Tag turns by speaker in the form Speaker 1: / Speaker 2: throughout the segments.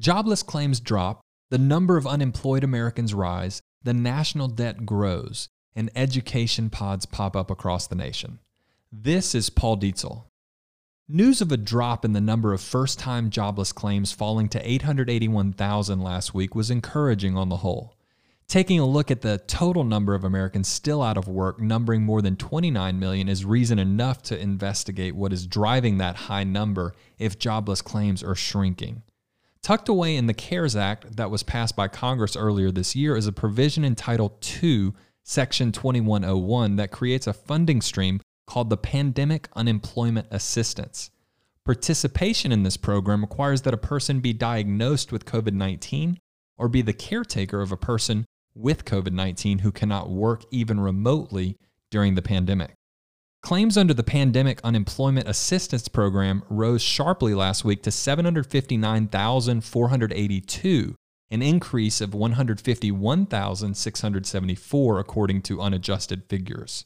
Speaker 1: Jobless claims drop, the number of unemployed Americans rise, the national debt grows, and education pods pop up across the nation. This is Paul Dietzel. News of a drop in the number of first time jobless claims falling to 881,000 last week was encouraging on the whole. Taking a look at the total number of Americans still out of work, numbering more than 29 million, is reason enough to investigate what is driving that high number if jobless claims are shrinking. Tucked away in the CARES Act that was passed by Congress earlier this year is a provision in Title II, Section 2101, that creates a funding stream called the Pandemic Unemployment Assistance. Participation in this program requires that a person be diagnosed with COVID 19 or be the caretaker of a person with COVID 19 who cannot work even remotely during the pandemic. Claims under the Pandemic Unemployment Assistance Program rose sharply last week to 759,482, an increase of 151,674 according to unadjusted figures.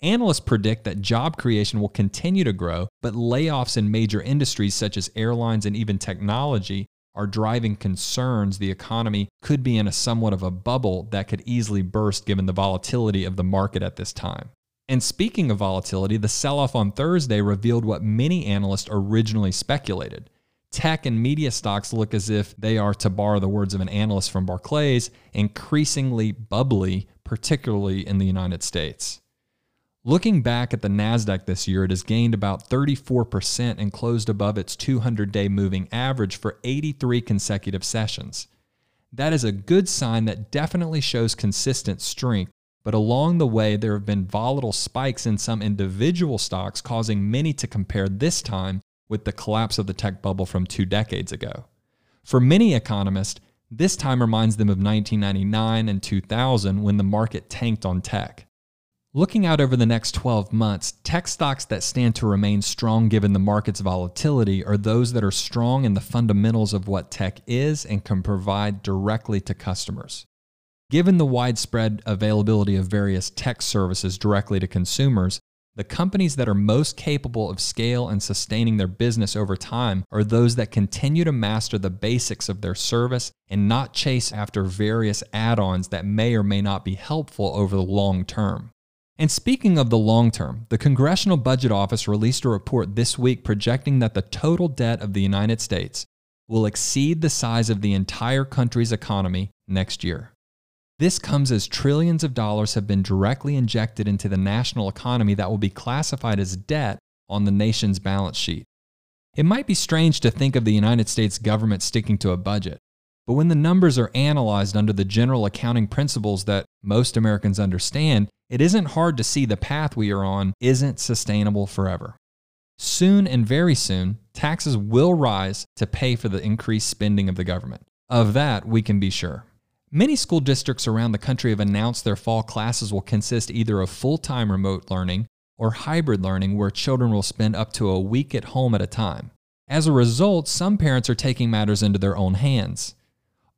Speaker 1: Analysts predict that job creation will continue to grow, but layoffs in major industries such as airlines and even technology are driving concerns the economy could be in a somewhat of a bubble that could easily burst given the volatility of the market at this time. And speaking of volatility, the sell off on Thursday revealed what many analysts originally speculated. Tech and media stocks look as if they are, to borrow the words of an analyst from Barclays, increasingly bubbly, particularly in the United States. Looking back at the NASDAQ this year, it has gained about 34% and closed above its 200 day moving average for 83 consecutive sessions. That is a good sign that definitely shows consistent strength, but along the way, there have been volatile spikes in some individual stocks, causing many to compare this time with the collapse of the tech bubble from two decades ago. For many economists, this time reminds them of 1999 and 2000 when the market tanked on tech. Looking out over the next 12 months, tech stocks that stand to remain strong given the market's volatility are those that are strong in the fundamentals of what tech is and can provide directly to customers. Given the widespread availability of various tech services directly to consumers, the companies that are most capable of scale and sustaining their business over time are those that continue to master the basics of their service and not chase after various add ons that may or may not be helpful over the long term. And speaking of the long term, the Congressional Budget Office released a report this week projecting that the total debt of the United States will exceed the size of the entire country's economy next year. This comes as trillions of dollars have been directly injected into the national economy that will be classified as debt on the nation's balance sheet. It might be strange to think of the United States government sticking to a budget, but when the numbers are analyzed under the general accounting principles that most Americans understand, it isn't hard to see the path we are on isn't sustainable forever. Soon and very soon, taxes will rise to pay for the increased spending of the government. Of that, we can be sure. Many school districts around the country have announced their fall classes will consist either of full time remote learning or hybrid learning, where children will spend up to a week at home at a time. As a result, some parents are taking matters into their own hands.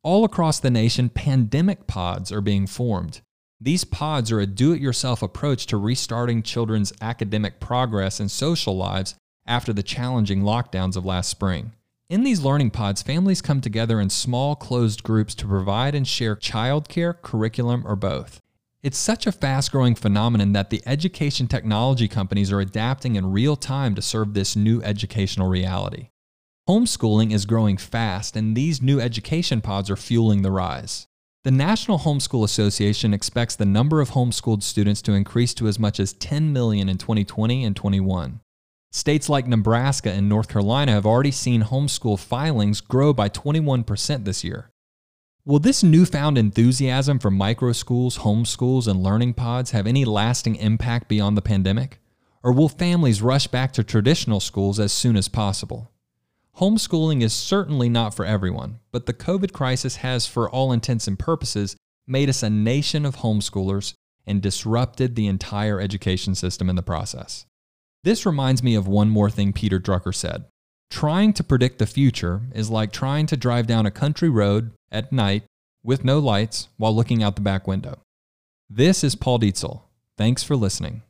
Speaker 1: All across the nation, pandemic pods are being formed. These pods are a do it yourself approach to restarting children's academic progress and social lives after the challenging lockdowns of last spring. In these learning pods, families come together in small, closed groups to provide and share childcare, curriculum, or both. It's such a fast growing phenomenon that the education technology companies are adapting in real time to serve this new educational reality. Homeschooling is growing fast, and these new education pods are fueling the rise. The National Homeschool Association expects the number of homeschooled students to increase to as much as 10 million in 2020 and 21. States like Nebraska and North Carolina have already seen homeschool filings grow by 21% this year. Will this newfound enthusiasm for micro schools, homeschools, and learning pods have any lasting impact beyond the pandemic? Or will families rush back to traditional schools as soon as possible? Homeschooling is certainly not for everyone, but the COVID crisis has, for all intents and purposes, made us a nation of homeschoolers and disrupted the entire education system in the process. This reminds me of one more thing Peter Drucker said. Trying to predict the future is like trying to drive down a country road at night with no lights while looking out the back window. This is Paul Dietzel. Thanks for listening.